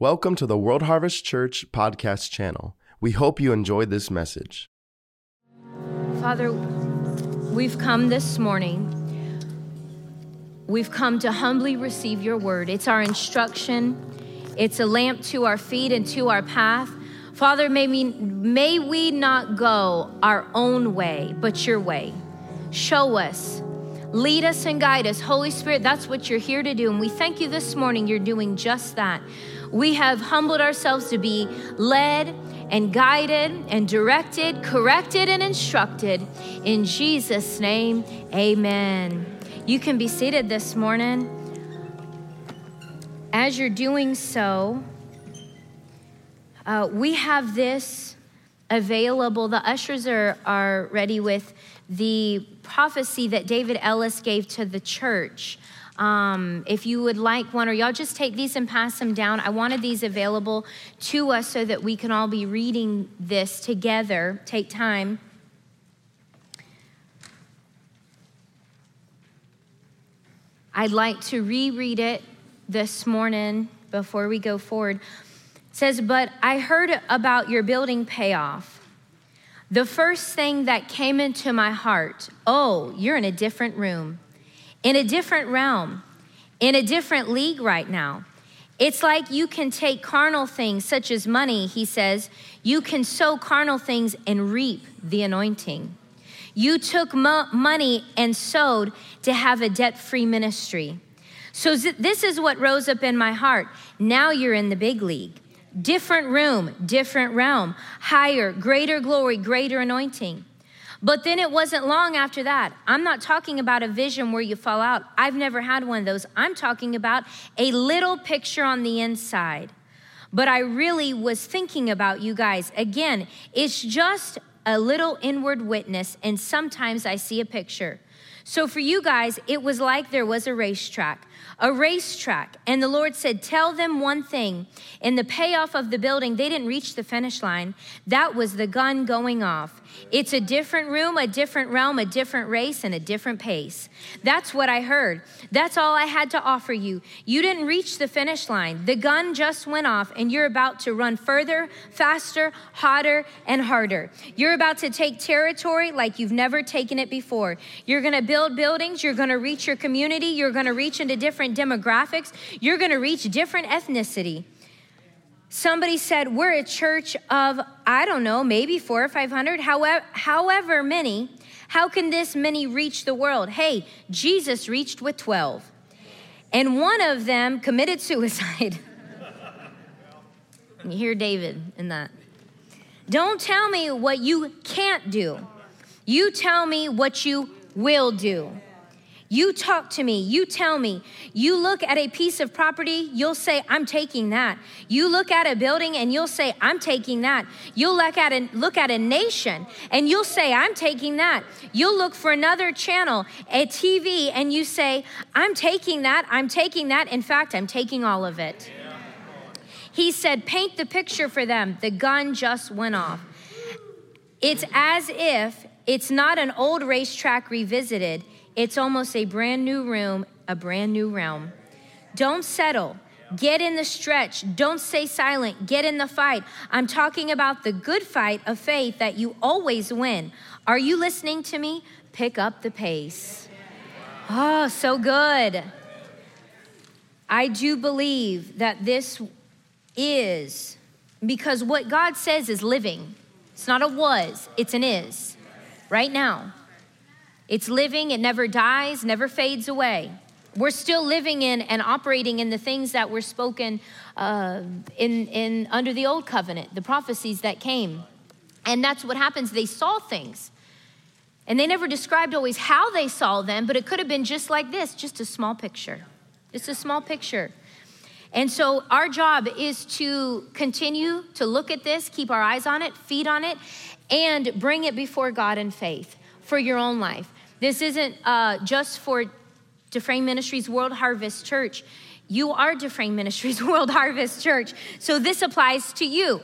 Welcome to the World Harvest Church podcast channel. We hope you enjoyed this message. Father, we've come this morning. We've come to humbly receive your word. It's our instruction, it's a lamp to our feet and to our path. Father, may we, may we not go our own way, but your way. Show us, lead us, and guide us. Holy Spirit, that's what you're here to do. And we thank you this morning, you're doing just that. We have humbled ourselves to be led and guided and directed, corrected and instructed. In Jesus' name, amen. You can be seated this morning. As you're doing so, uh, we have this available. The ushers are, are ready with the prophecy that David Ellis gave to the church. Um, if you would like one, or y'all just take these and pass them down. I wanted these available to us so that we can all be reading this together. Take time. I'd like to reread it this morning before we go forward. It says, But I heard about your building payoff. The first thing that came into my heart, oh, you're in a different room, in a different realm, in a different league right now. It's like you can take carnal things, such as money, he says, you can sow carnal things and reap the anointing. You took mo- money and sowed to have a debt free ministry. So, this is what rose up in my heart. Now you're in the big league. Different room, different realm, higher, greater glory, greater anointing. But then it wasn't long after that. I'm not talking about a vision where you fall out. I've never had one of those. I'm talking about a little picture on the inside. But I really was thinking about you guys. Again, it's just a little inward witness, and sometimes I see a picture. So for you guys, it was like there was a racetrack a racetrack. And the Lord said, Tell them one thing. In the payoff of the building, they didn't reach the finish line. That was the gun going off. It's a different room, a different realm, a different race, and a different pace. That's what I heard. That's all I had to offer you. You didn't reach the finish line. The gun just went off, and you're about to run further, faster, hotter, and harder. You're about to take territory like you've never taken it before. You're gonna build buildings, you're gonna reach your community, you're gonna reach into different demographics, you're to reach different ethnicity. Somebody said, We're a church of, I don't know, maybe four or 500, however, however many. How can this many reach the world? Hey, Jesus reached with 12, and one of them committed suicide. you hear David in that. Don't tell me what you can't do. You tell me what you will do. You talk to me, you tell me. You look at a piece of property, you'll say, I'm taking that. You look at a building and you'll say, I'm taking that. You'll look at a, look at a nation and you'll say, I'm taking that. You'll look for another channel, a TV, and you say, I'm taking that, I'm taking that. In fact, I'm taking all of it. He said, Paint the picture for them. The gun just went off. It's as if it's not an old racetrack revisited it's almost a brand new room, a brand new realm. Don't settle. Get in the stretch. Don't stay silent. Get in the fight. I'm talking about the good fight of faith that you always win. Are you listening to me? Pick up the pace. Oh, so good. I do believe that this is because what God says is living. It's not a was, it's an is right now. It's living, it never dies, never fades away. We're still living in and operating in the things that were spoken uh, in, in, under the old covenant, the prophecies that came. And that's what happens. They saw things. And they never described always how they saw them, but it could have been just like this just a small picture. Just a small picture. And so our job is to continue to look at this, keep our eyes on it, feed on it, and bring it before God in faith for your own life. This isn't uh, just for Dufresne Ministries World Harvest Church. You are Dufresne Ministries World Harvest Church. So this applies to you.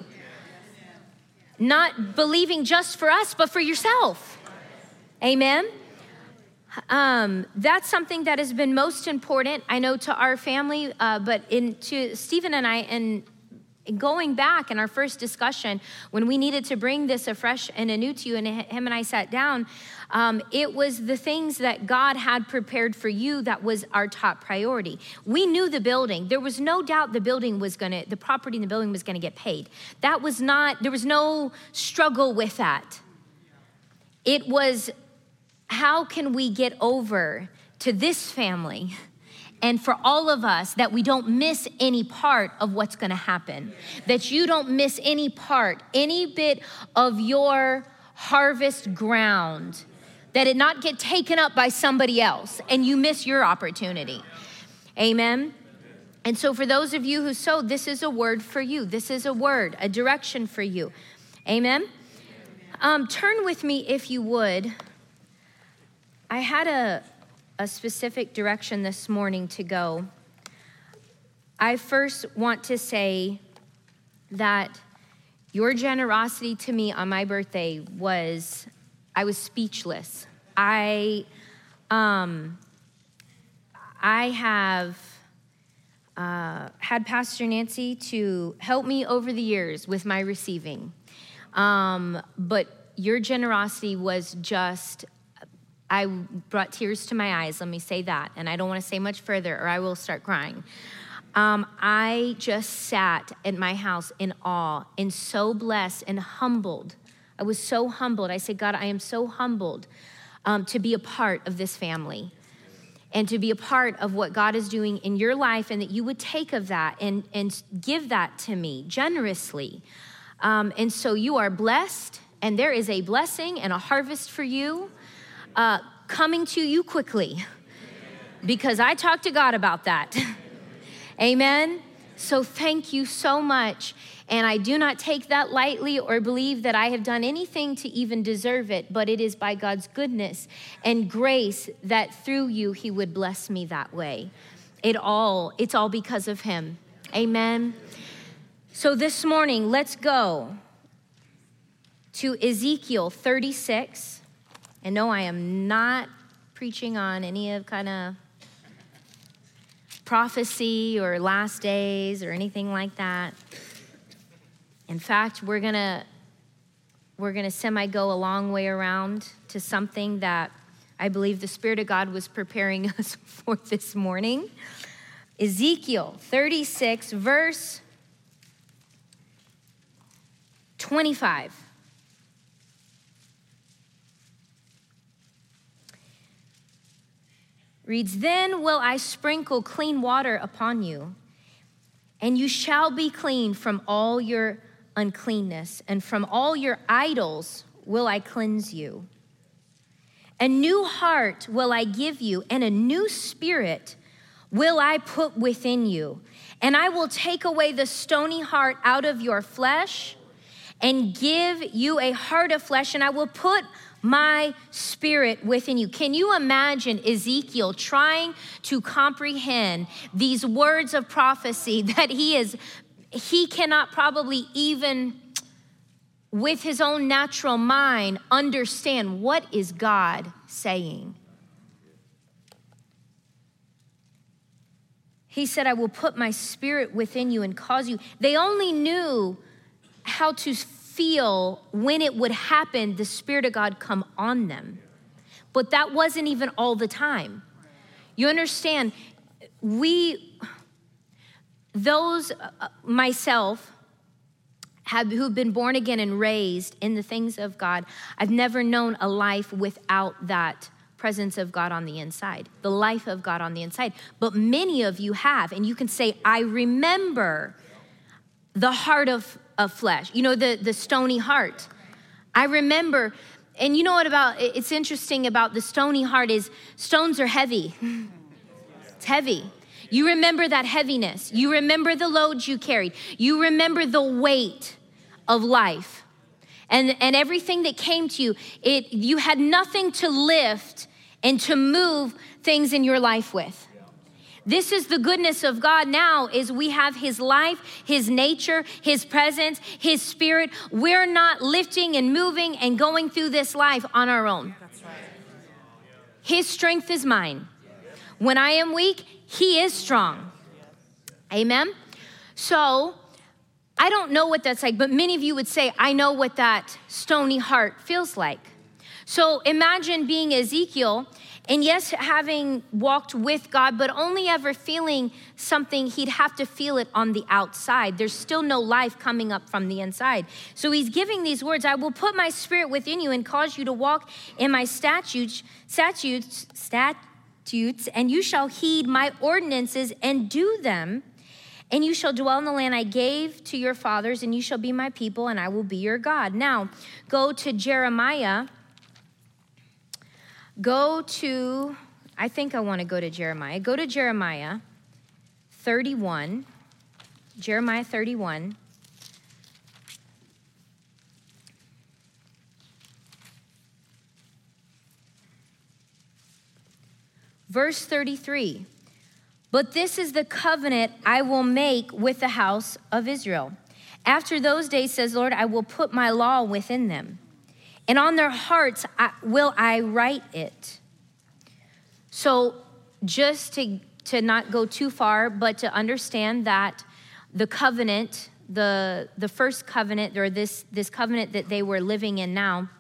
Not believing just for us, but for yourself. Amen. Um, that's something that has been most important, I know, to our family, uh, but in to Stephen and I, and going back in our first discussion when we needed to bring this afresh and anew to you and him and i sat down um, it was the things that god had prepared for you that was our top priority. We knew the building. There was no doubt the building was going to the property in the building was going to get paid. That was not there was no struggle with that. It was how can we get over to this family and for all of us that we don't miss any part of what's going to happen. That you don't miss any part any bit of your harvest ground. That it not get taken up by somebody else and you miss your opportunity. Amen? And so for those of you who sowed this is a word for you. This is a word a direction for you. Amen? Um, turn with me if you would. I had a a specific direction this morning to go, I first want to say that your generosity to me on my birthday was, I was speechless. I, um, I have uh, had Pastor Nancy to help me over the years with my receiving. Um, but your generosity was just I brought tears to my eyes, let me say that. And I don't want to say much further or I will start crying. Um, I just sat at my house in awe and so blessed and humbled. I was so humbled. I said, God, I am so humbled um, to be a part of this family and to be a part of what God is doing in your life, and that you would take of that and, and give that to me generously. Um, and so you are blessed, and there is a blessing and a harvest for you uh, coming to you quickly because I talked to God about that. Amen. So thank you so much. And I do not take that lightly or believe that I have done anything to even deserve it, but it is by God's goodness and grace that through you he would bless me that way. It all, it's all because of him. Amen. So this morning, let's go to Ezekiel 36. And no, I am not preaching on any of kind of prophecy or last days or anything like that. In fact, we're going to we're going to semi go a long way around to something that I believe the Spirit of God was preparing us for this morning. Ezekiel 36, verse 25. Reads, Then will I sprinkle clean water upon you, and you shall be clean from all your uncleanness, and from all your idols will I cleanse you. A new heart will I give you, and a new spirit will I put within you. And I will take away the stony heart out of your flesh and give you a heart of flesh, and I will put my spirit within you. Can you imagine Ezekiel trying to comprehend these words of prophecy that he is, he cannot probably even with his own natural mind understand what is God saying? He said, I will put my spirit within you and cause you. They only knew how to feel when it would happen, the Spirit of God come on them. But that wasn't even all the time. You understand, we, those, uh, myself, have, who've been born again and raised in the things of God, I've never known a life without that presence of God on the inside, the life of God on the inside. But many of you have, and you can say, I remember the heart of of flesh. You know, the, the stony heart. I remember, and you know what about, it's interesting about the stony heart is stones are heavy. It's heavy. You remember that heaviness. You remember the loads you carried. You remember the weight of life. And, and everything that came to you, it, you had nothing to lift and to move things in your life with. This is the goodness of God now is we have his life, his nature, his presence, his spirit. We're not lifting and moving and going through this life on our own. His strength is mine. When I am weak, he is strong. Amen. So, I don't know what that's like, but many of you would say, I know what that stony heart feels like. So imagine being Ezekiel and yes, having walked with God, but only ever feeling something, he'd have to feel it on the outside. There's still no life coming up from the inside. So he's giving these words I will put my spirit within you and cause you to walk in my statutes, statutes, statutes, and you shall heed my ordinances and do them. And you shall dwell in the land I gave to your fathers, and you shall be my people, and I will be your God. Now, go to Jeremiah Go to, I think I want to go to Jeremiah. Go to Jeremiah 31. Jeremiah 31. Verse 33 But this is the covenant I will make with the house of Israel. After those days, says Lord, I will put my law within them and on their hearts I, will I write it. So, just to, to not go too far, but to understand that the covenant, the, the first covenant, or this, this covenant that they were living in now,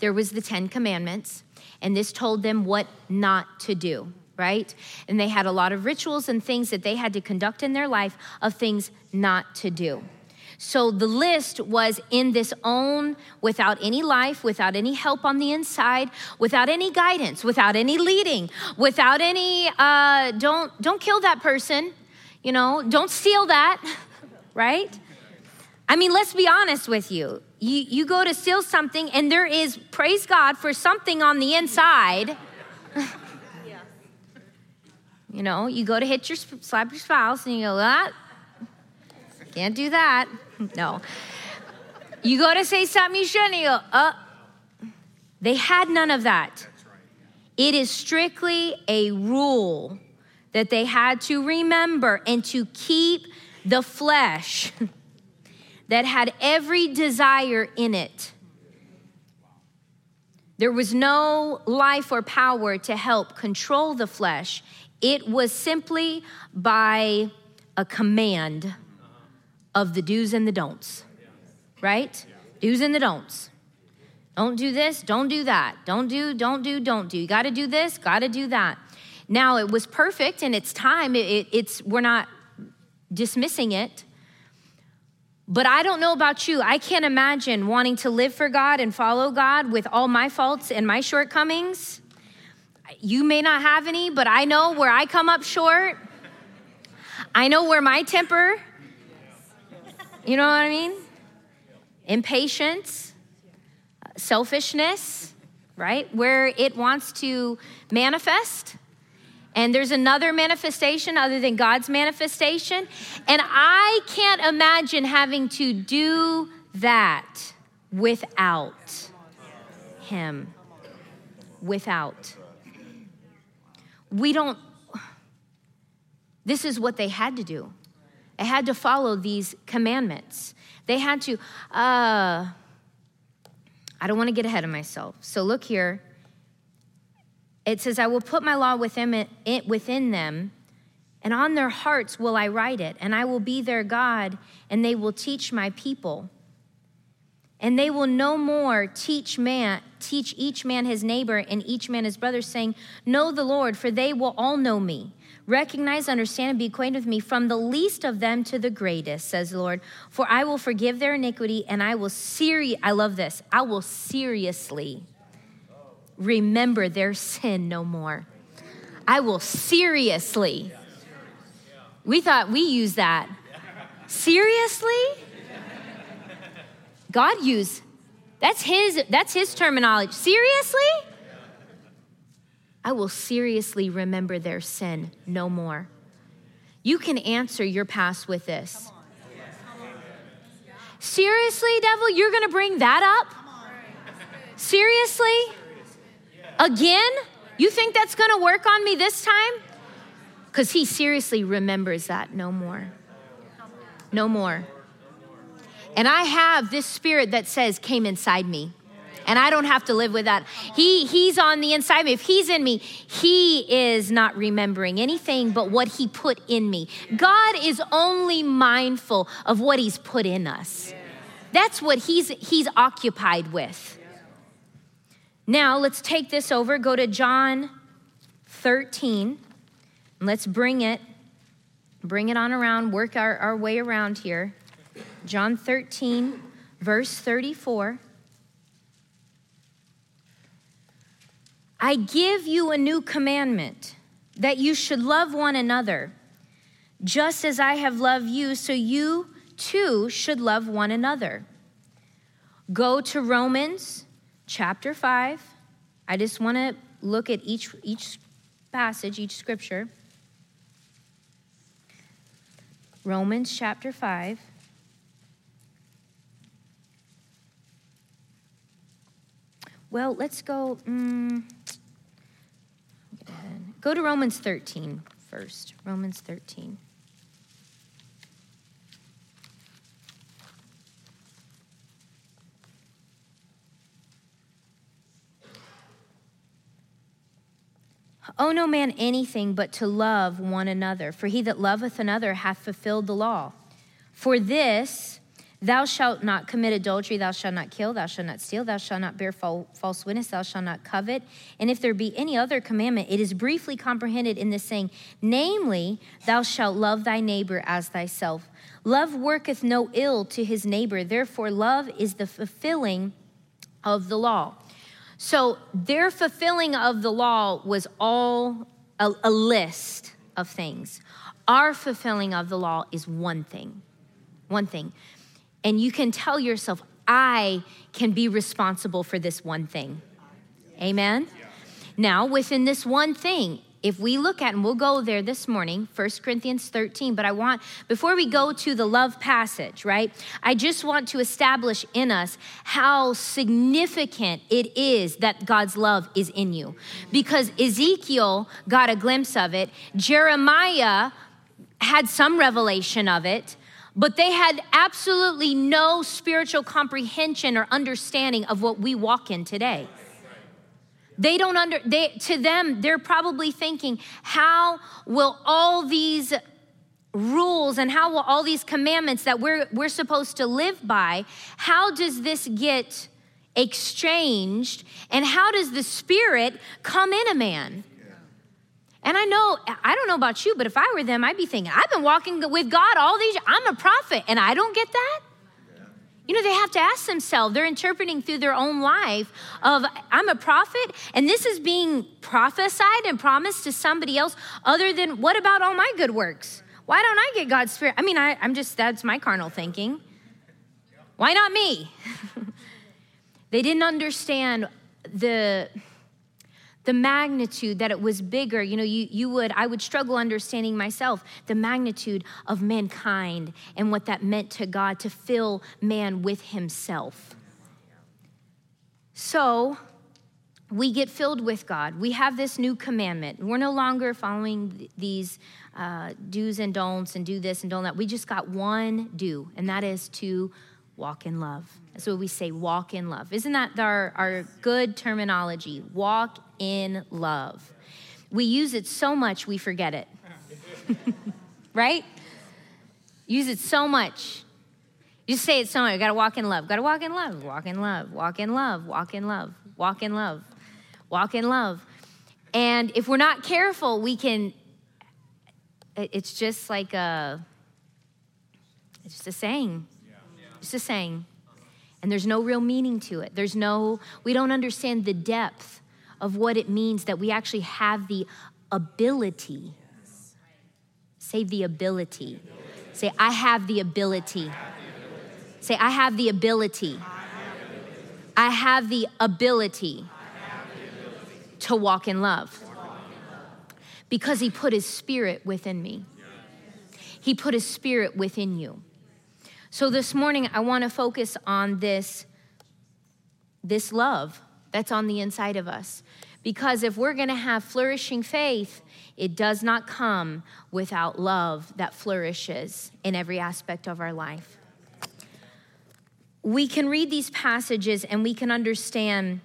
there was the Ten Commandments, and this told them what not to do right? And they had a lot of rituals and things that they had to conduct in their life of things not to do. So the list was in this own, without any life, without any help on the inside, without any guidance, without any leading, without any, uh, don't, don't kill that person, you know, don't steal that, right? I mean, let's be honest with you. You, you go to steal something, and there is, praise God, for something on the inside. you know, you go to hit your, slap your spouse, and you go, ah, can't do that. No. You go to say something you shouldn't, you go, uh. They had none of that. It is strictly a rule that they had to remember and to keep the flesh that had every desire in it. There was no life or power to help control the flesh. It was simply by a command of the do's and the don'ts, right? Do's and the don'ts. Don't do this, don't do that. Don't do, don't do, don't do. You got to do this, got to do that. Now it was perfect in its time. It, it, it's we're not dismissing it. But I don't know about you. I can't imagine wanting to live for God and follow God with all my faults and my shortcomings. You may not have any, but I know where I come up short. I know where my temper you know what I mean? Impatience, selfishness, right? Where it wants to manifest. And there's another manifestation other than God's manifestation. And I can't imagine having to do that without Him. Without. We don't, this is what they had to do. They had to follow these commandments. They had to, uh, I don't want to get ahead of myself. So look here. It says, I will put my law within, within them, and on their hearts will I write it, and I will be their God, and they will teach my people. And they will no more teach man, teach each man his neighbor and each man his brother, saying, Know the Lord, for they will all know me Recognize, understand, and be acquainted with me from the least of them to the greatest, says the Lord. For I will forgive their iniquity and I will seriously, I love this, I will seriously remember their sin no more. I will seriously. We thought we used that. Seriously? God used that's his that's his terminology. Seriously? I will seriously remember their sin no more. You can answer your past with this. Seriously, devil, you're gonna bring that up? Seriously? Again? You think that's gonna work on me this time? Because he seriously remembers that no more. No more. And I have this spirit that says, came inside me. And I don't have to live with that. He, he's on the inside me. If he's in me, he is not remembering anything but what he put in me. God is only mindful of what he's put in us. That's what he's, he's occupied with. Now, let's take this over, go to John 13. Let's bring it, bring it on around, work our, our way around here. John 13, verse 34. I give you a new commandment that you should love one another. Just as I have loved you, so you too should love one another. Go to Romans chapter 5. I just want to look at each, each passage, each scripture. Romans chapter 5. Well, let's go. Um, go to Romans 13 first. Romans 13. Owe no man anything but to love one another, for he that loveth another hath fulfilled the law. For this, thou shalt not commit adultery, thou shalt not kill, thou shalt not steal, thou shalt not bear false witness, thou shalt not covet. And if there be any other commandment, it is briefly comprehended in this saying, namely, thou shalt love thy neighbor as thyself. Love worketh no ill to his neighbor, therefore, love is the fulfilling of the law. So their fulfilling of the law was all a, a list of things. Our fulfilling of the law is one thing. One thing. And you can tell yourself, I can be responsible for this one thing. Amen? Now, within this one thing, if we look at, and we'll go there this morning, 1 Corinthians 13, but I want, before we go to the love passage, right, I just want to establish in us how significant it is that God's love is in you. Because Ezekiel got a glimpse of it, Jeremiah had some revelation of it but they had absolutely no spiritual comprehension or understanding of what we walk in today. They don't under they to them they're probably thinking how will all these rules and how will all these commandments that we're we're supposed to live by how does this get exchanged and how does the spirit come in a man? And I know, I don't know about you, but if I were them, I'd be thinking, I've been walking with God all these, I'm a prophet, and I don't get that? You know, they have to ask themselves, they're interpreting through their own life of, I'm a prophet, and this is being prophesied and promised to somebody else other than, what about all my good works? Why don't I get God's Spirit? I mean, I, I'm just, that's my carnal thinking. Why not me? they didn't understand the, the magnitude that it was bigger. You know you, you would i would struggle understanding myself the magnitude of mankind and what that meant to god to fill man with himself. So we get filled with god. We have this new commandment. We're no longer following these uh, do's and don'ts and do this and don't that. We just got one do and that is to walk in love that's what we say walk in love isn't that our, our good terminology walk in love. We use it so much we forget it. right? Use it so much. You say it so much. Got to walk in love. Got to walk in love. Walk in love. Walk in love. Walk in love. Walk in love. Walk in love. And if we're not careful, we can. It's just like a. It's just a saying. It's a saying. And there's no real meaning to it. There's no. We don't understand the depth of what it means that we actually have the ability. Say the ability. Say, I have the ability. Say, I have the ability. I have the ability to walk in love because he put his spirit within me. He put his spirit within you. So this morning I want to focus on this this love that's on the inside of us. Because if we're going to have flourishing faith, it does not come without love that flourishes in every aspect of our life. we can read these passages and we can understand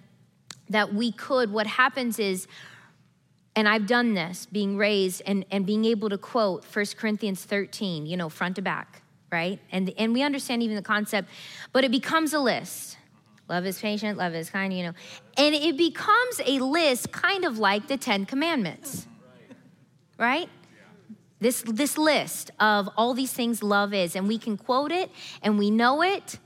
that we could. What happens is, and I've done this, being raised and, and being able to quote 1 Corinthians 13, you know, front to back, right? And, and we understand even the concept, but it becomes a list. Love is patient, love is kind, you know. And it becomes a list kind of like the Ten Commandments, right? This, this list of all these things love is, and we can quote it and we know it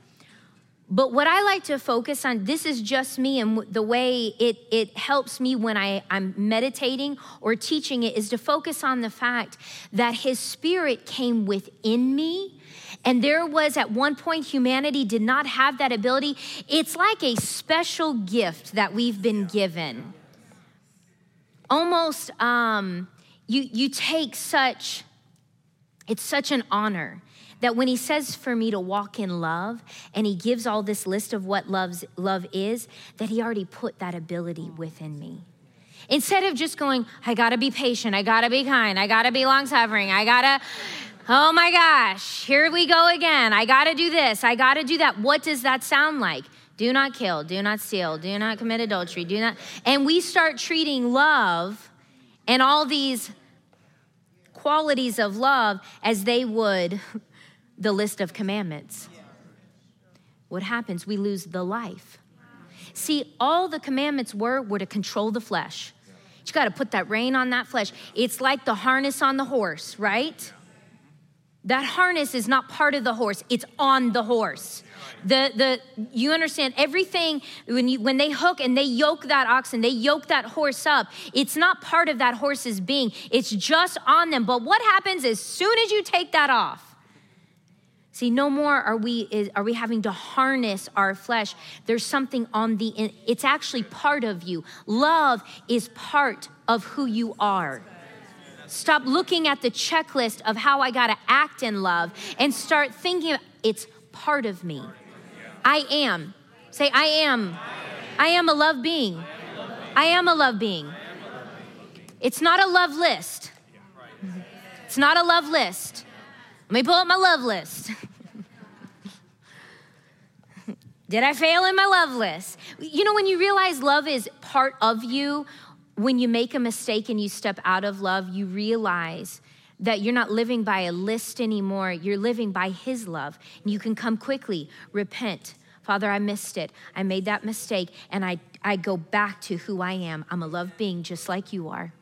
but what I like to focus on, this is just me, and the way it, it helps me when I, I'm meditating or teaching it is to focus on the fact that His Spirit came within me. And there was at one point, humanity did not have that ability. It's like a special gift that we've been given. Almost, um, you, you take such, it's such an honor that when he says for me to walk in love and he gives all this list of what love's, love is, that he already put that ability within me. Instead of just going, I gotta be patient, I gotta be kind, I gotta be long suffering, I gotta, oh my gosh, here we go again, I gotta do this, I gotta do that. What does that sound like? Do not kill, do not steal, do not commit adultery, do not. And we start treating love and all these qualities of love as they would the list of commandments. What happens? We lose the life. See, all the commandments were were to control the flesh. You got to put that rein on that flesh. It's like the harness on the horse, right? That harness is not part of the horse, it's on the horse. The, the, you understand everything when, you, when they hook and they yoke that oxen, they yoke that horse up. It's not part of that horse's being, it's just on them. But what happens as soon as you take that off? See, no more are we are we having to harness our flesh. There's something on the it's actually part of you. Love is part of who you are. Stop looking at the checklist of how I got to act in love and start thinking it's part of me. I am. Say I am. I am a love being. I am a love being. It's not a love list. It's not a love list. Let me pull up my love list. Did I fail in my love list? You know, when you realize love is part of you, when you make a mistake and you step out of love, you realize that you're not living by a list anymore. You're living by His love. And you can come quickly, repent. Father, I missed it. I made that mistake, and I, I go back to who I am. I'm a love being just like you are.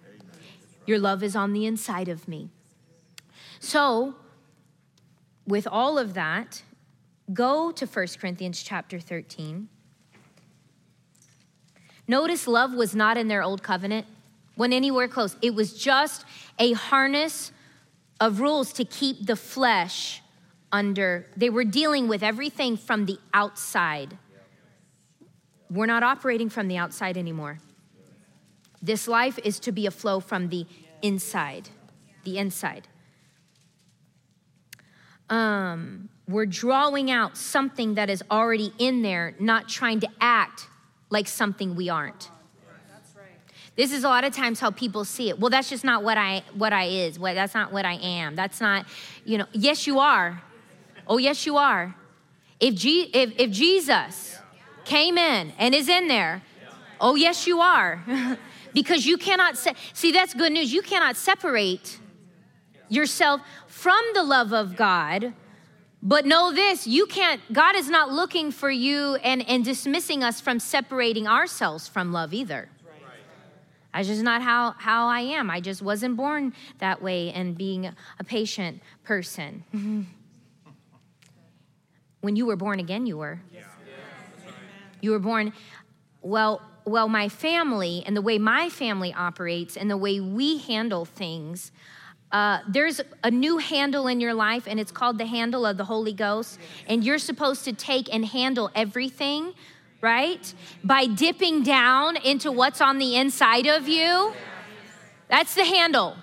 Your love is on the inside of me. So, with all of that, go to 1 Corinthians chapter 13. Notice love was not in their old covenant, when anywhere close. It was just a harness of rules to keep the flesh under. They were dealing with everything from the outside. We're not operating from the outside anymore. This life is to be a flow from the inside, the inside um, we're drawing out something that is already in there, not trying to act like something we aren't. This is a lot of times how people see it. Well, that's just not what I what I is. What that's not what I am. That's not, you know. Yes, you are. Oh, yes, you are. If G, if, if Jesus came in and is in there, oh yes, you are. because you cannot se- see that's good news. You cannot separate yourself from the love of God. But know this, you can't, God is not looking for you and, and dismissing us from separating ourselves from love either. That's just not how, how I am. I just wasn't born that way and being a patient person. when you were born again, you were. You were born, well, well, my family and the way my family operates and the way we handle things uh, there's a new handle in your life, and it's called the handle of the Holy Ghost. And you're supposed to take and handle everything, right? By dipping down into what's on the inside of you. That's the handle.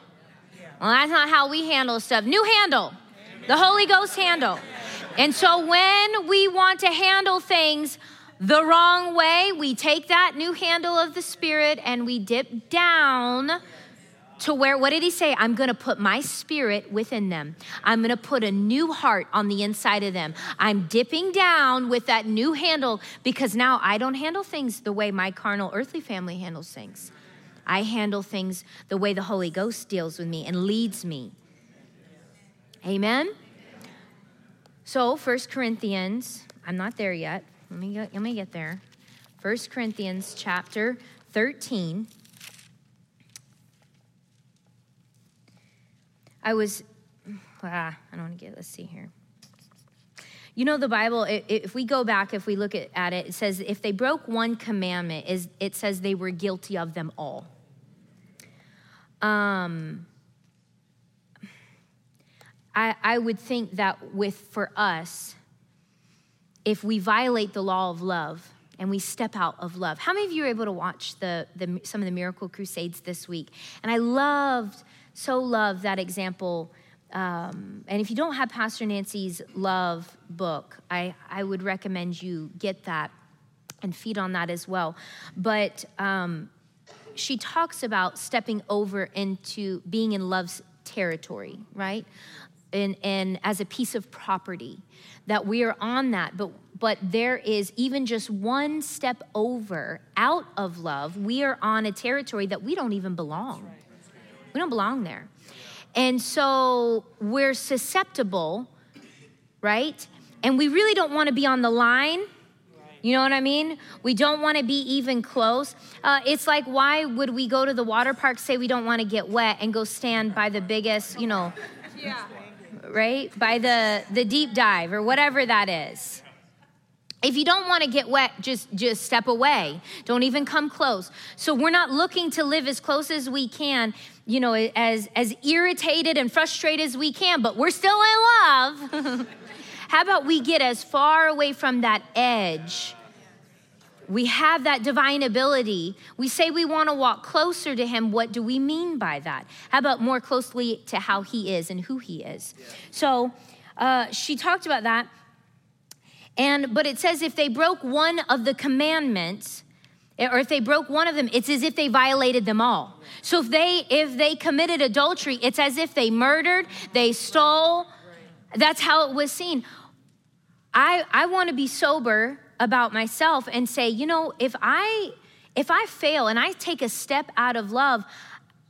Well, that's not how we handle stuff. New handle, the Holy Ghost handle. And so when we want to handle things the wrong way, we take that new handle of the Spirit and we dip down to where, what did he say? I'm gonna put my spirit within them. I'm gonna put a new heart on the inside of them. I'm dipping down with that new handle because now I don't handle things the way my carnal earthly family handles things. I handle things the way the Holy Ghost deals with me and leads me. Amen? So, First Corinthians, I'm not there yet. Let me get, let me get there. First Corinthians chapter 13. I was, ah, I don't want to get, let's see here. You know, the Bible, if we go back, if we look at it, it says if they broke one commandment, it says they were guilty of them all. Um, I, I would think that with for us, if we violate the law of love and we step out of love, how many of you were able to watch the, the some of the miracle crusades this week? And I loved so love that example. Um, and if you don't have Pastor Nancy's love book, I, I would recommend you get that and feed on that as well. But um, she talks about stepping over into being in love's territory, right? And, and as a piece of property, that we are on that, but but there is even just one step over out of love, we are on a territory that we don't even belong. We don't belong there. And so we're susceptible, right? And we really don't want to be on the line. You know what I mean? We don't want to be even close. Uh, it's like, why would we go to the water park, say we don't want to get wet, and go stand by the biggest, you know, yeah. right? By the, the deep dive or whatever that is. If you don't want to get wet, just just step away. Don't even come close. So we're not looking to live as close as we can, you know, as as irritated and frustrated as we can, but we're still in love. How about we get as far away from that edge? We have that divine ability. We say we want to walk closer to Him. What do we mean by that? How about more closely to how He is and who He is? So uh, she talked about that. And but it says if they broke one of the commandments, or if they broke one of them, it's as if they violated them all. So if they if they committed adultery, it's as if they murdered, they stole. That's how it was seen. I I want to be sober about myself and say, you know, if I if I fail and I take a step out of love,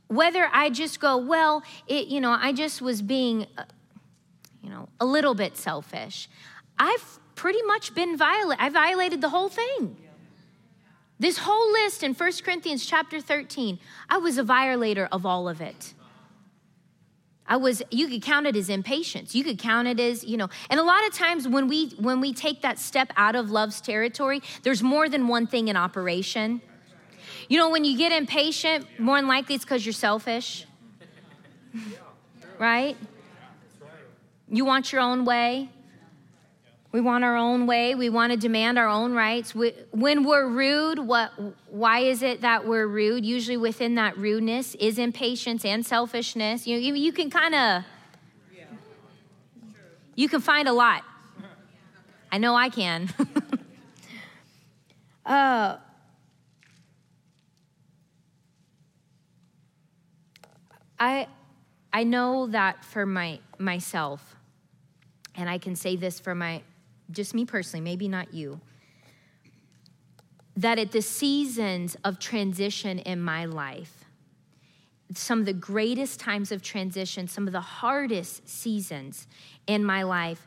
whether I just go, well, it, you know, I just was being, uh, you know, a little bit selfish. I've pretty much been violated. I violated the whole thing. This whole list in 1 Corinthians chapter 13, I was a violator of all of it. I was you could count it as impatience. You could count it as, you know, and a lot of times when we when we take that step out of love's territory, there's more than one thing in operation. You know, when you get impatient, more than likely it's because you're selfish. right? You want your own way. We want our own way. We want to demand our own rights. We, when we're rude, what, why is it that we're rude? Usually within that rudeness is impatience and selfishness. You, you, you can kind of, you can find a lot. I know I can. uh, I, I know that for my, myself, and I can say this for my, just me personally, maybe not you, that at the seasons of transition in my life, some of the greatest times of transition, some of the hardest seasons in my life,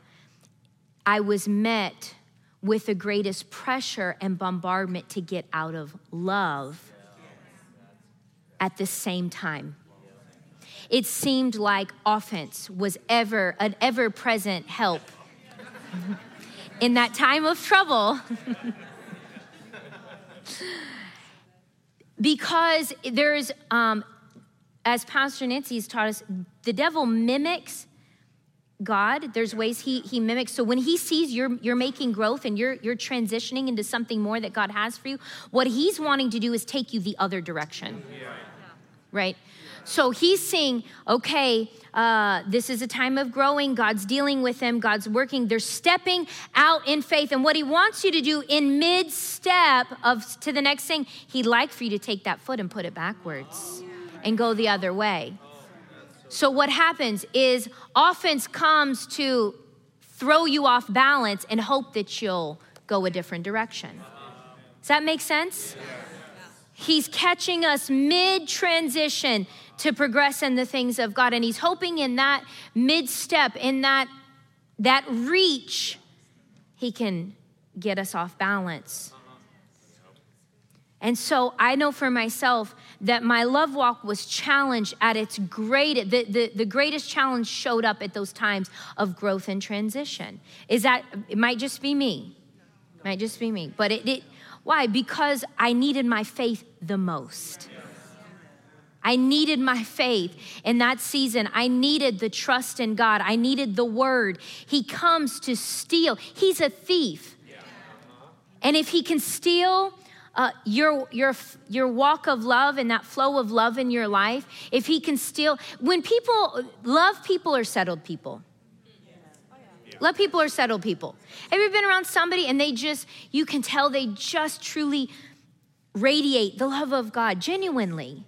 I was met with the greatest pressure and bombardment to get out of love at the same time. It seemed like offense was ever an ever present help in that time of trouble. because there's, um, as Pastor Nancy has taught us, the devil mimics God. There's ways he, he mimics. So when he sees you're, you're making growth and you're, you're transitioning into something more that God has for you, what he's wanting to do is take you the other direction. Yeah. Right? So he's saying, okay, uh, this is a time of growing. God's dealing with them, God's working. They're stepping out in faith. And what he wants you to do in mid step of to the next thing, he'd like for you to take that foot and put it backwards and go the other way. So, what happens is offense comes to throw you off balance and hope that you'll go a different direction. Does that make sense? He's catching us mid transition to progress in the things of God. And he's hoping in that mid step, in that, that reach, he can get us off balance. And so I know for myself that my love walk was challenged at its greatest, the, the, the, greatest challenge showed up at those times of growth and transition. Is that, it might just be me. Might just be me. But it, it why? Because I needed my faith the most. I needed my faith in that season. I needed the trust in God. I needed the word. He comes to steal. He's a thief. And if he can steal uh, your, your, your walk of love and that flow of love in your life, if he can steal, when people love people or settled people, love people or settled people. Have you been around somebody and they just, you can tell they just truly radiate the love of God genuinely?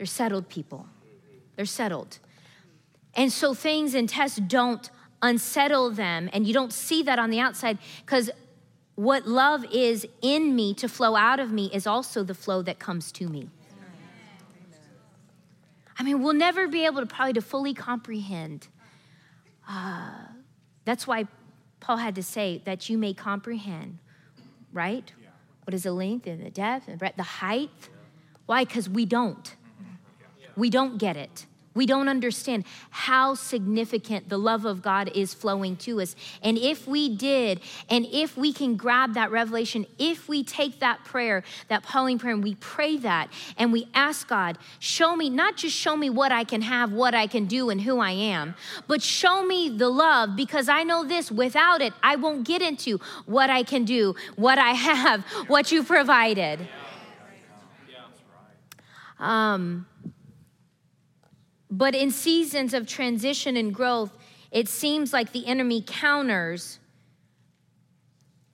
They're settled people. They're settled. And so things and tests don't unsettle them, and you don't see that on the outside because what love is in me to flow out of me is also the flow that comes to me. I mean, we'll never be able to probably to fully comprehend. Uh, that's why Paul had to say that you may comprehend, right? What is the length and the depth and the breadth, the height? Why? Because we don't. We don't get it. We don't understand how significant the love of God is flowing to us. And if we did, and if we can grab that revelation, if we take that prayer, that Pauline prayer, and we pray that, and we ask God, show me, not just show me what I can have, what I can do, and who I am, but show me the love, because I know this without it, I won't get into what I can do, what I have, what you provided. Um, but in seasons of transition and growth, it seems like the enemy counters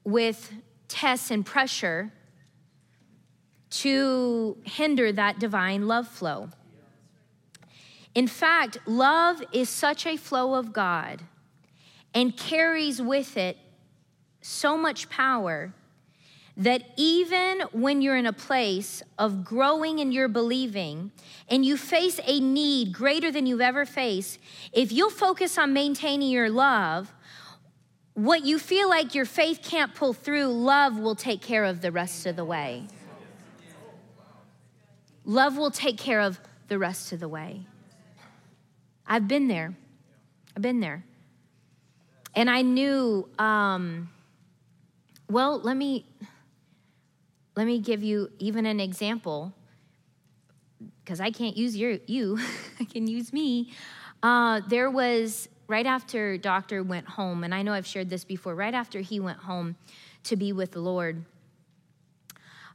with tests and pressure to hinder that divine love flow. In fact, love is such a flow of God and carries with it so much power that even when you're in a place of growing in your believing and you face a need greater than you've ever faced, if you'll focus on maintaining your love, what you feel like your faith can't pull through, love will take care of the rest of the way. Love will take care of the rest of the way. I've been there. I've been there. And I knew, um, well, let me let me give you even an example because I can't use your, you, I can use me. Uh, there was right after Doctor went home, and I know I've shared this before, right after he went home to be with the Lord,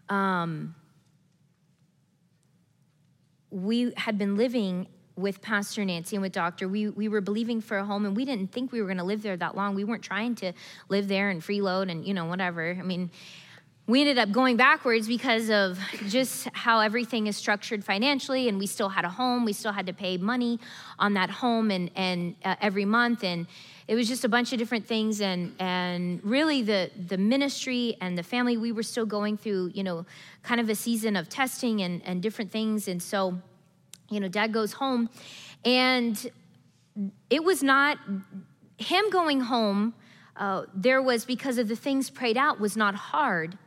um, we had been living with Pastor Nancy and with Doctor. We, we were believing for a home, and we didn't think we were going to live there that long. We weren't trying to live there and freeload and, you know, whatever. I mean, we ended up going backwards because of just how everything is structured financially and we still had a home. We still had to pay money on that home and, and uh, every month and it was just a bunch of different things and and really the the ministry and the family we were still going through you know kind of a season of testing and and different things and so you know dad goes home and it was not him going home uh, there was because of the things prayed out was not hard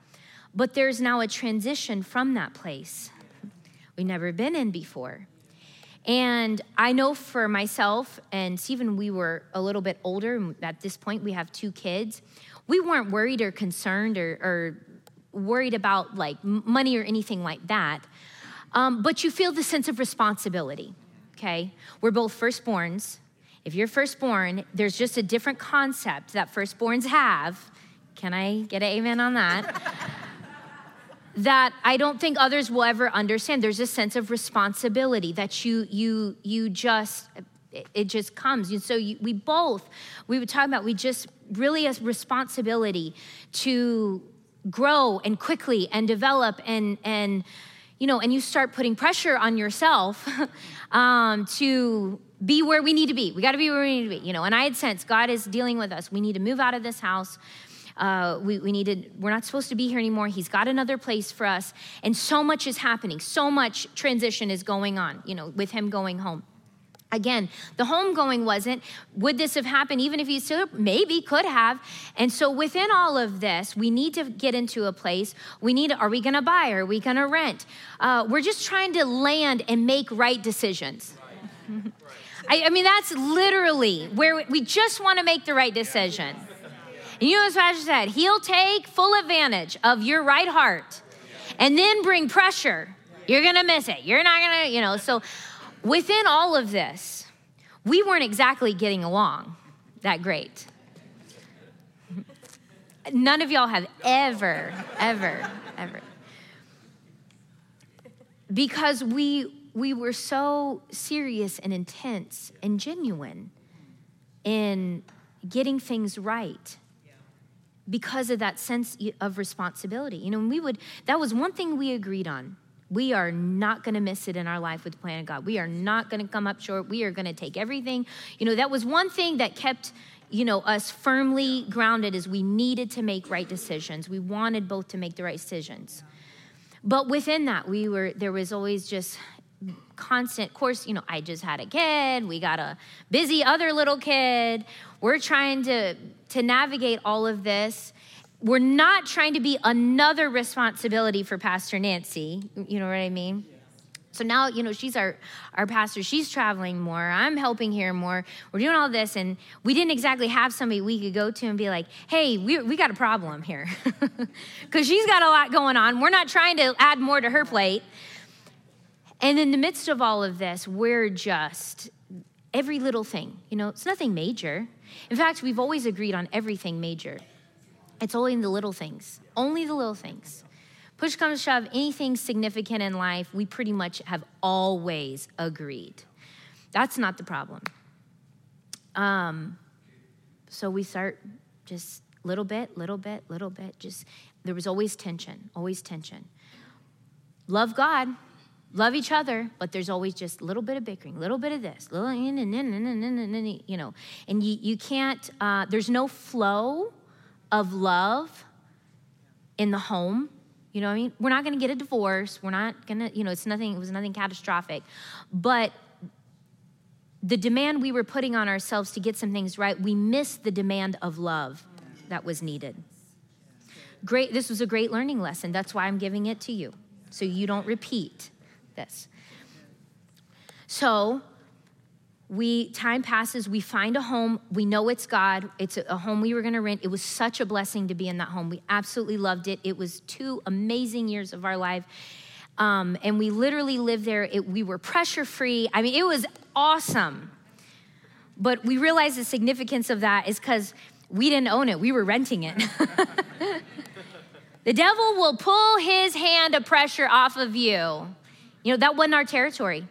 but there's now a transition from that place we've never been in before. And I know for myself and Stephen, we were a little bit older. At this point, we have two kids. We weren't worried or concerned or, or worried about like money or anything like that. Um, but you feel the sense of responsibility, okay? We're both firstborns. If you're firstborn, there's just a different concept that firstborns have. Can I get an amen on that? that I don't think others will ever understand. There's a sense of responsibility that you you you just it just comes. And so you, we both we were talking about we just really a responsibility to grow and quickly and develop and and you know, and you start putting pressure on yourself um, to be where we need to be. We got to be where we need to be, you know. And I had sensed God is dealing with us. We need to move out of this house. Uh, we, we needed, we're not supposed to be here anymore. He's got another place for us. And so much is happening. So much transition is going on, you know, with him going home. Again, the homegoing wasn't. Would this have happened even if he still maybe could have? And so within all of this, we need to get into a place. We need. Are we going to buy? Are we going to rent? Uh, we're just trying to land and make right decisions. I, I mean, that's literally where we just want to make the right decision. And you know what Pastor said? He'll take full advantage of your right heart and then bring pressure. You're going to miss it. You're not going to, you know. So within all of this, we weren't exactly getting along that great. None of y'all have ever, ever, ever. Because we we were so serious and intense and genuine in getting things right because of that sense of responsibility. You know, we would, that was one thing we agreed on. We are not going to miss it in our life with the plan of God. We are not going to come up short. We are going to take everything. You know, that was one thing that kept, you know, us firmly grounded is we needed to make right decisions. We wanted both to make the right decisions. But within that, we were, there was always just constant course you know i just had a kid we got a busy other little kid. We're trying to to navigate all of this. We're not trying to be another responsibility for pastor nancy you know what i mean? So now you know she's our our pastor she's traveling more i'm helping here more we're doing all this and we didn't exactly have somebody we could go to and be like hey we, we got a problem here. Because she's got a lot going on we're not trying to add more to her plate and in the midst of all of this, we're just every little thing, you know, it's nothing major. In fact, we've always agreed on everything major. It's only the little things, only the little things. Push comes shove, anything significant in life, we pretty much have always agreed. That's not the problem. Um, so we start just little bit, little bit, little bit. Just there was always tension, always tension. Love God, love each other, but there's always just a little bit of bickering, a little bit of this, little, you know, and you, you can't, uh, there's no flow of love in the home. You know what I mean? We're not going to get a divorce. We're not going to, you know, it's nothing, it was nothing catastrophic. But the demand we were putting on ourselves to get some things right, we missed the demand of love that was needed. Great, this was a great learning lesson. That's why I'm giving it to you, so you don't repeat this. So, we time passes we find a home we know it's god it's a home we were going to rent it was such a blessing to be in that home we absolutely loved it it was two amazing years of our life. Um, and we literally lived there it, we were pressure free i mean it was awesome. But we realized the significance of that is because we didn't own it we were renting it. The devil will pull his hand of pressure off of you you know, that wasn't our territory.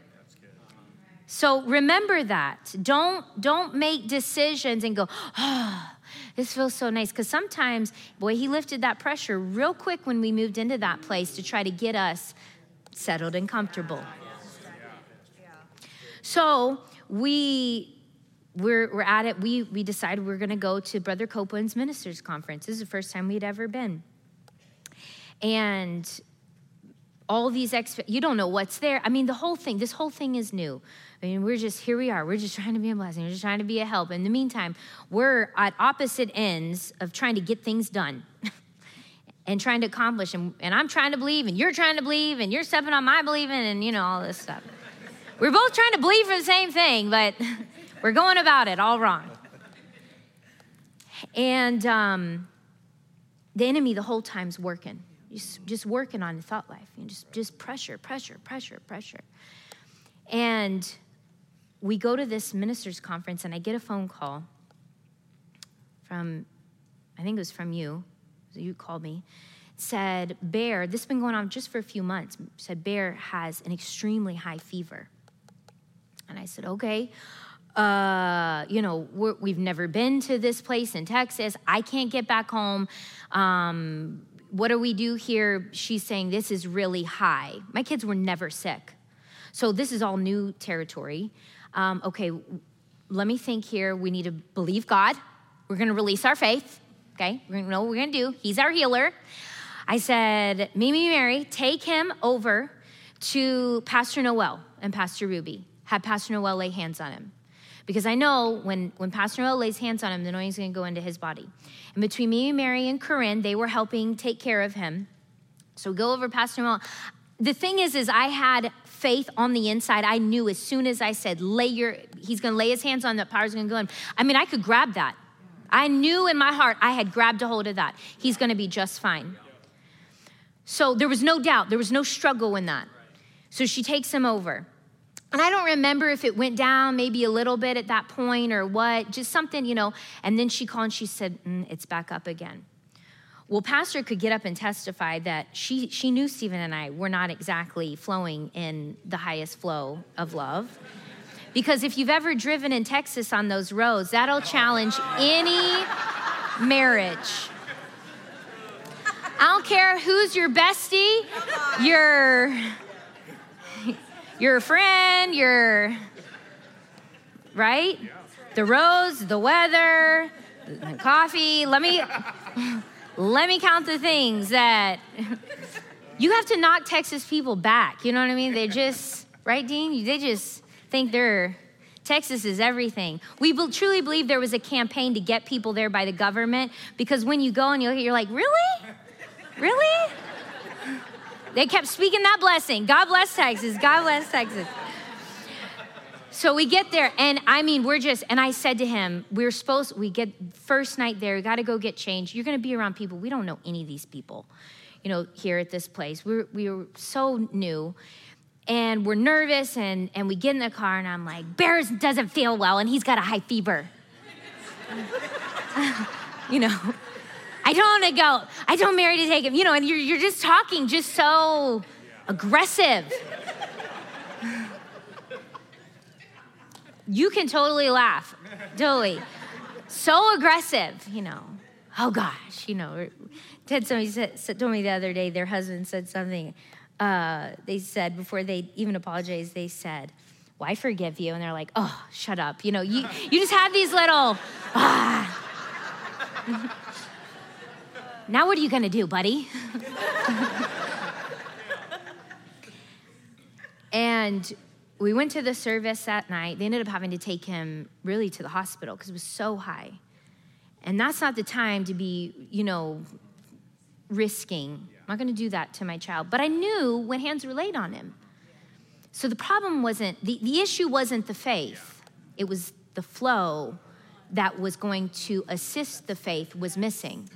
So remember that. Don't don't make decisions and go, oh, this feels so nice. Because sometimes, boy, he lifted that pressure real quick when we moved into that place to try to get us settled and comfortable. So we we're, we're at it. We we decided we're gonna go to Brother Copeland's ministers conference. This is the first time we'd ever been. And all these exp- you don't know what's there. I mean the whole thing this whole thing is new. I mean we're just here we are. We're just trying to be a blessing. We're just trying to be a help. In the meantime we're at opposite ends of trying to get things done and trying to accomplish. And, and i'm trying to believe and you're trying to believe and you're stepping on my believing and you know all this stuff. We're both trying to believe for the same thing but we're going about it all wrong. And um, the enemy the whole time's working just, just working on the thought life, and just, just pressure, pressure, pressure, pressure. And we go to this ministers' conference, and I get a phone call from, I think it was from you, you called me, said, Bear, this has been going on just for a few months, said, Bear has an extremely high fever. And I said, okay. Uh, you know, we have never been to this place in Texas. I can't get back home. Um, what do we do here? She's saying this is really high. My kids were never sick. So this is all new territory. Um, okay, let me think here. We need to believe God. We're going to release our faith. Okay, to know what we're going to do. He's our healer. I said, Mimi Mary, take him over to Pastor Noel and Pastor Ruby. Have Pastor Noel lay hands on him. Because I know when, when Pastor Noel lays hands on him, the anointing is going to go into his body. And between me, and Mary, and Corinne, they were helping take care of him. So go over Pastor Noel. The thing is, is I had faith on the inside. I knew as soon as I said, lay your, he's going to lay his hands on that power's going to go in. I mean, I could grab that. I knew in my heart I had grabbed a hold of that. He's going to be just fine. So there was no doubt, there was no struggle in that. So she takes him over. And I don't remember if it went down maybe a little bit at that point or what, just something, you know. And then she called and she said, mm, It's back up again. Well, Pastor could get up and testify that she, she knew Stephen and I were not exactly flowing in the highest flow of love. Because if you've ever driven in Texas on those roads, that'll challenge any marriage. I don't care who's your bestie, your your friend, your right? The roads, the weather, the coffee. Let me let me count the things that you have to knock Texas people back. You know what I mean? They just right, Dean? They just think they're Texas is everything. We be- truly believe there was a campaign to get people there by the government because when you go and you look, you're like, really? Really? They kept speaking that blessing. God bless Texas. God bless Texas. So we get there, and I mean, we're just, and I said to him, we're supposed, we get first night there, we got to go get changed. You're to be around people. We don't know any of these people, you know, here at this place. We were, we were so new, and we're nervous, and, and we get in the car, and I'm like, Bears doesn't feel well, and he's got a high fever. you know, I don't want to go. I don't marry to take him. You know, and you're, you're just talking just so aggressive. you can totally laugh. Totally. So aggressive, you know. Oh gosh, you know. Ted somebody said, told me the other day their husband said something. Uh, they said before they even apologized, they said, "Well, forgive you," and they're like, "Oh, shut up." You know, you you just have these little. Ah. Now, what are you going to do, buddy? and we went to the service that night. They ended up having to take him really to the hospital because it was so high. And that's not the time to be, you know, risking. I'm not going to do that to my child. But I knew when hands were laid on him. So the problem wasn't, the, the issue wasn't the faith, it was the flow that was going to assist the faith was missing.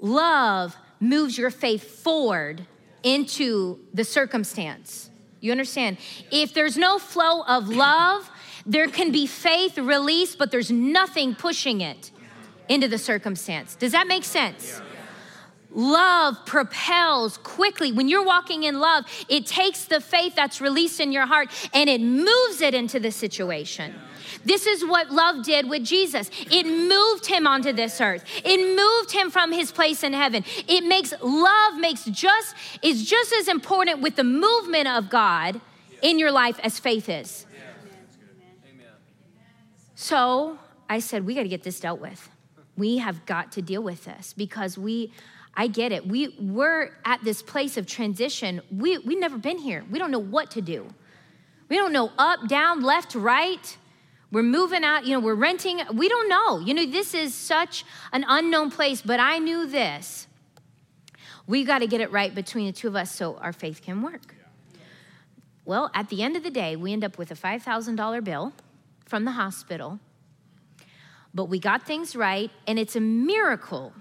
Love moves your faith forward into the circumstance. You understand? If there's no flow of love, there can be faith released, but there's nothing pushing it into the circumstance. Does that make sense? Love propels quickly. When you're walking in love, it takes the faith that's released in your heart and it moves it into the situation. This is what love did with Jesus. It moved him onto this earth. It moved him from his place in heaven. It makes love makes just is just as important with the movement of God in your life as faith is. So I said, we got to get this dealt with. We have got to deal with this because we, I get it. We, we're at this place of transition. We, we've never been here. We don't know what to do. We don't know up, down, left, right. We're moving out, you know, we're renting. We don't know. You know, this is such an unknown place, but I knew this. We got to get it right between the two of us so our faith can work. Well, at the end of the day, we end up with a $5,000 bill from the hospital, but we got things right, and it's a miracle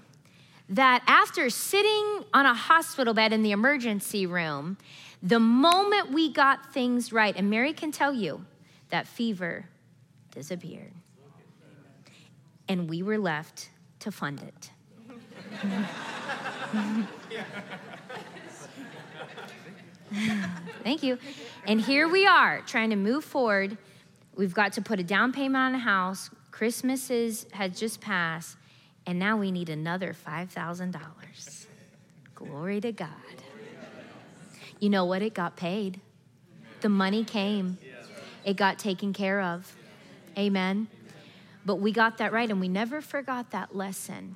that after sitting on a hospital bed in the emergency room, the moment we got things right, and Mary can tell you that fever disappeared. And we were left to fund it. Thank you. And here we are trying to move forward. We've got to put a down payment on a house. Christmas is, has just passed. And now we need another $5,000. Glory to God. You know what? It got paid. The money came, it got taken care of. Amen. But we got that right, and we never forgot that lesson.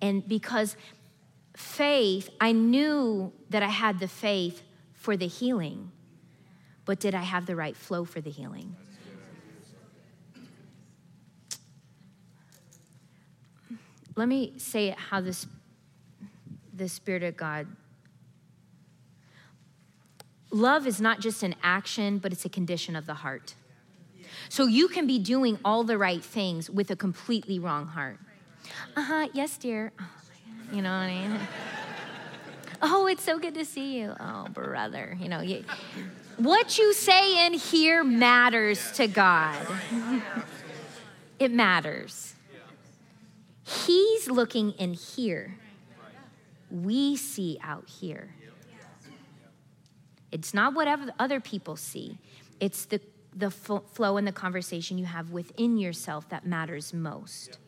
And because faith, I knew that I had the faith for the healing, but did I have the right flow for the healing? Let me say how this, the Spirit of God. Love is not just an action, but it's a condition of the heart. So you can be doing all the right things with a completely wrong heart. Uh huh, yes, dear. Oh, you know what I mean? oh, it's so good to see you. Oh, brother. You know, you, what you say in here matters to God. it matters. He's looking in here. We see out here. It's not whatever other people see, it's the, the flow and the conversation you have within yourself that matters most.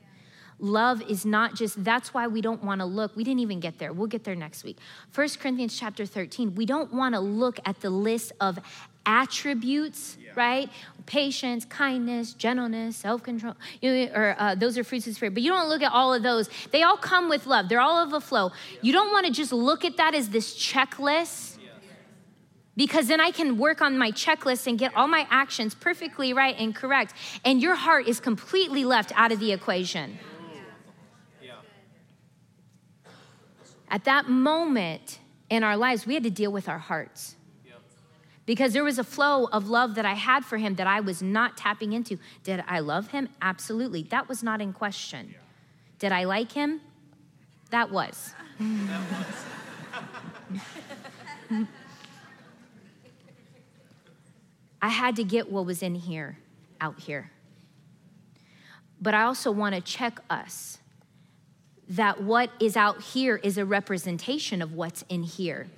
Love is not just, that's why we don't want to look. We didn't even get there. We'll get there next week. 1 Corinthians chapter 13, we don't want to look at the list of attributes, yeah. right? Patience, kindness, gentleness, self control, you know, or uh, those are fruits of the Spirit. But you don't look at all of those. They all come with love, they're all of a flow. Yeah. You don't want to just look at that as this checklist. Because then I can work on my checklist and get all my actions perfectly right and correct. And your heart is completely left out of the equation. At that moment in our lives, we had to deal with our hearts. Because there was a flow of love that I had for him that I was not tapping into. Did I love him? Absolutely. That was not in question. Yeah. Did I like him? That was. That was. I had to get what was in here out here. But I also want to check us that what is out here is a representation of what's in here.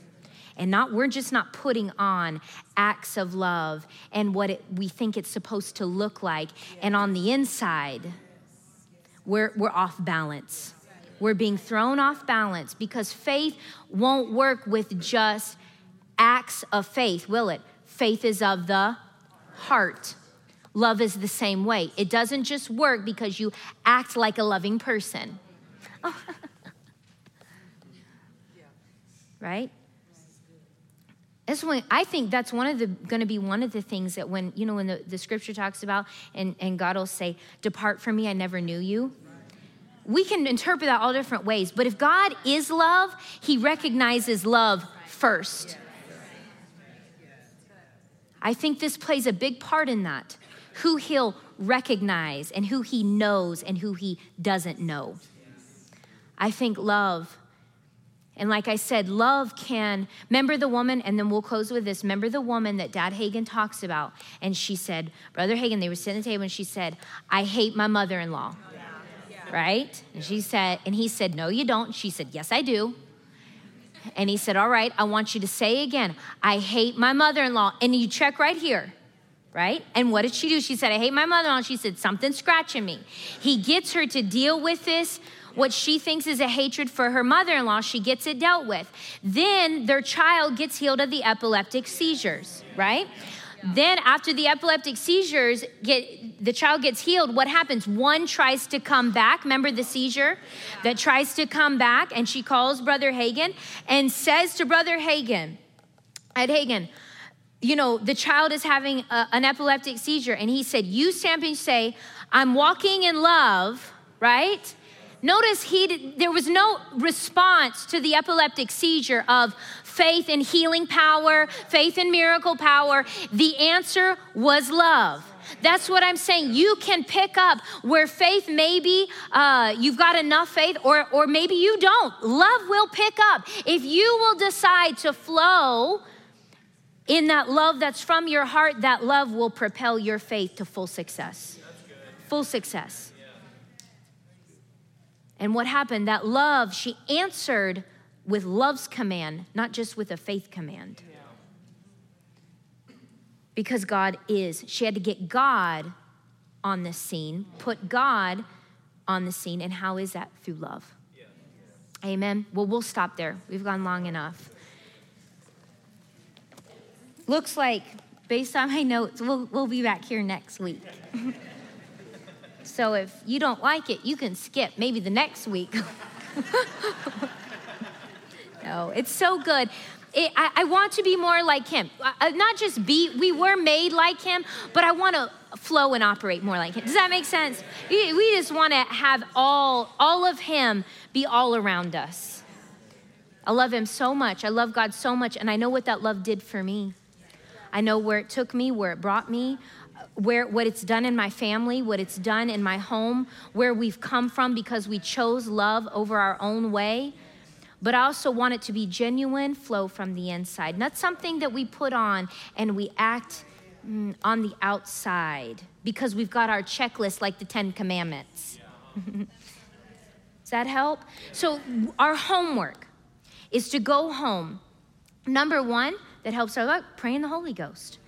And not we're just not putting on acts of love and what it, we think it's supposed to look like. And on the inside we're, we're off balance. We're being thrown off balance because faith won't work with just acts of faith will it faith is of the heart love is the same way it doesn't just work because you act like a loving person right? That's when I think that's one of the going to be one of the things that when you know when the, the scripture talks about and, and God will say, Depart from me, I never knew you. We can interpret that all different ways, but if God is love, he recognizes love first. I think this plays a big part in that. Who he'll recognize and who he knows and who he doesn't know. I think love. And like I said, love can. Remember the woman, and then we'll close with this. Remember the woman that Dad Hagin talks about? And she said, Brother Hagin, they were sitting at the table, and she said, I hate my mother in law. Right? And she said, and he said, No, you don't. She said, Yes, I do. And he said, All right, I want you to say again, I hate my mother in law. And you check right here right? And what did she do? She said, I hate my mother in law. She said, Something's scratching me. He gets her to deal with this what she thinks is a hatred for her mother in law, she gets it dealt with. Then their child gets healed of the epileptic seizures, right? Then, after the epileptic seizures get the child gets healed, what happens? One tries to come back. Remember the seizure that tries to come back, and she calls Brother Hagin and says to Brother Hagin, Ed Hagin, you know, the child is having a, an epileptic seizure, and he said, You stand and say, I'm walking in love, right? Notice he did, there was no response to the epileptic seizure of faith in healing power, faith in miracle power. The answer was love. That's what I'm saying. You can pick up where faith maybe uh, you've got enough faith, or, or maybe you don't. Love will pick up. If you will decide to flow in that love that's from your heart, that love will propel your faith to full success. Full success. And what happened? That love, she answered with love's command, not just with a faith command. Because God is. She had to get God on the scene, put God on the scene. And how is that? Through love. Amen. Well, we'll stop there. We've gone long enough. Looks like, based on my notes, we'll, we'll be back here next week. so if you don't like it, you can skip maybe the next week. no, it's so good. It, I, I, want to be more like him. Uh, not just be, we were made like him, but I want to flow and operate more like him. Does that make sense? We, we just want to have all, all of him be all around us. I love him so much. I love God so much, and I know what that love did for me. I know where it took me, where it brought me, where what it's done in my family, what it's done in my home, where we've come from because we chose love over our own way but I also want it to be genuine flow from the inside, not something that we put on and we act mm, on the outside because we've got our checklist like the Ten Commandments. Does that help? So, our homework is to go home. Number one, that helps our life, pray in the Holy Ghost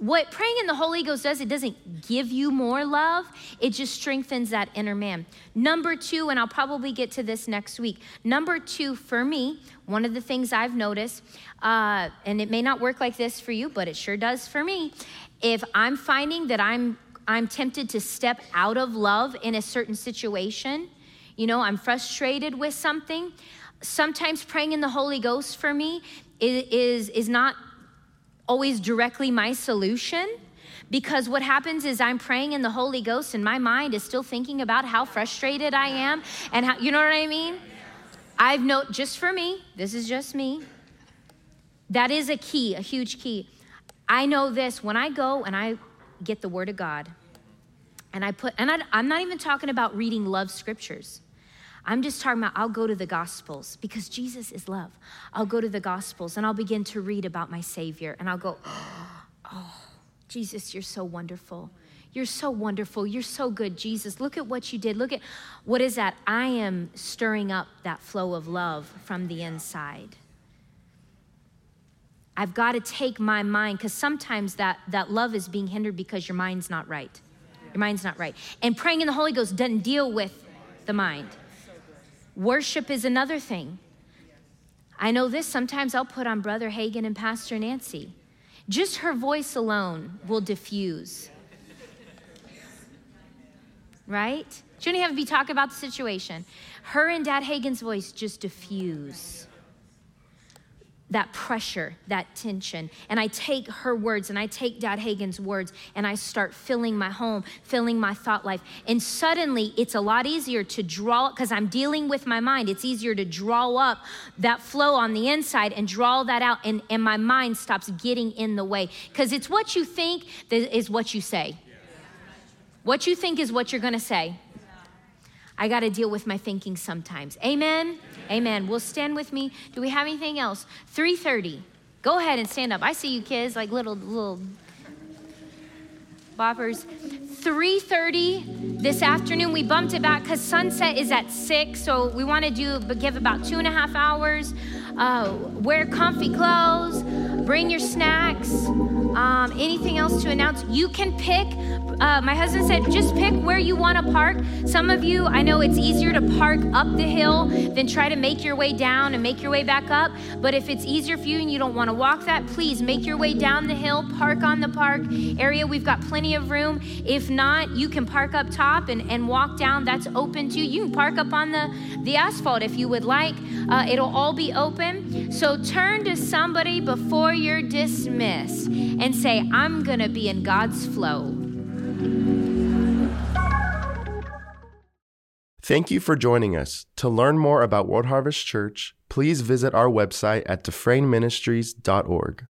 what praying in the Holy Ghost does, it doesn't give you more love, it just strengthens that inner man. Number two, and I'll probably get to this next week. Number two, for me, one of the things I've noticed, uh, and it may not work like this for you, but it sure does for me. If I'm finding that I'm I'm tempted to step out of love in a certain situation, you know, I'm frustrated with something. Sometimes praying in the Holy Ghost for me is, is, is not always directly my solution because what happens is I'm praying in the Holy Ghost and my mind is still thinking about how frustrated I am and how, you know what I mean? I've no, just for me, this is just me. That is a key, a huge key. I know this when I go and I get the Word of God and I put, and I, I'm not even talking about reading love scriptures. I'm just talking about I'll go to the Gospels because Jesus is love. I'll go to the Gospels and I'll begin to read about my Savior and I'll go, oh, Jesus, you're so wonderful. You're so wonderful. You're so good, Jesus. Look at what you did. Look at what is that? I am stirring up that flow of love from the inside. I've got to take my mind because sometimes that, that love is being hindered because your mind's not right. Your mind's not right. And praying in the Holy Ghost doesn't deal with the mind. Worship is another thing. I know this, sometimes I'll put on Brother Hagin and Pastor Nancy. Just her voice alone will diffuse. Right? She don't have to be talking about the situation. Her and Dad Hagin's voice just diffuse that pressure, that tension. And I take her words and I take Dad Hagin's words and I start filling my home, filling my thought life. And suddenly it's a lot easier to draw, because I'm dealing with my mind, it's easier to draw up that flow on the inside and draw that out. And, and my mind stops getting in the way. Because it's what you think that is what you say. What you think is what you're going to say. I got to deal with my thinking sometimes. Amen. Amen. Well, stand with me. Do we have anything else? 3:30. Go ahead and stand up. I see you kids like little little boppers. 3.30 this afternoon we bumped it back because sunset is at 6 so we want to do give about two and a half hours uh, wear comfy clothes bring your snacks um, anything else to announce you can pick uh, my husband said just pick where you want to park some of you i know it's easier to park up the hill than try to make your way down and make your way back up but if it's easier for you and you don't want to walk that please make your way down the hill park on the park area we've got plenty of room if not, you can park up top and, and walk down. That's open to you. You can park up on the, the asphalt if you would like. Uh, it'll all be open. So turn to somebody before you're dismissed and say, I'm going to be in God's flow. Thank you for joining us. To learn more about World Harvest Church, please visit our website at dufresneministries.org.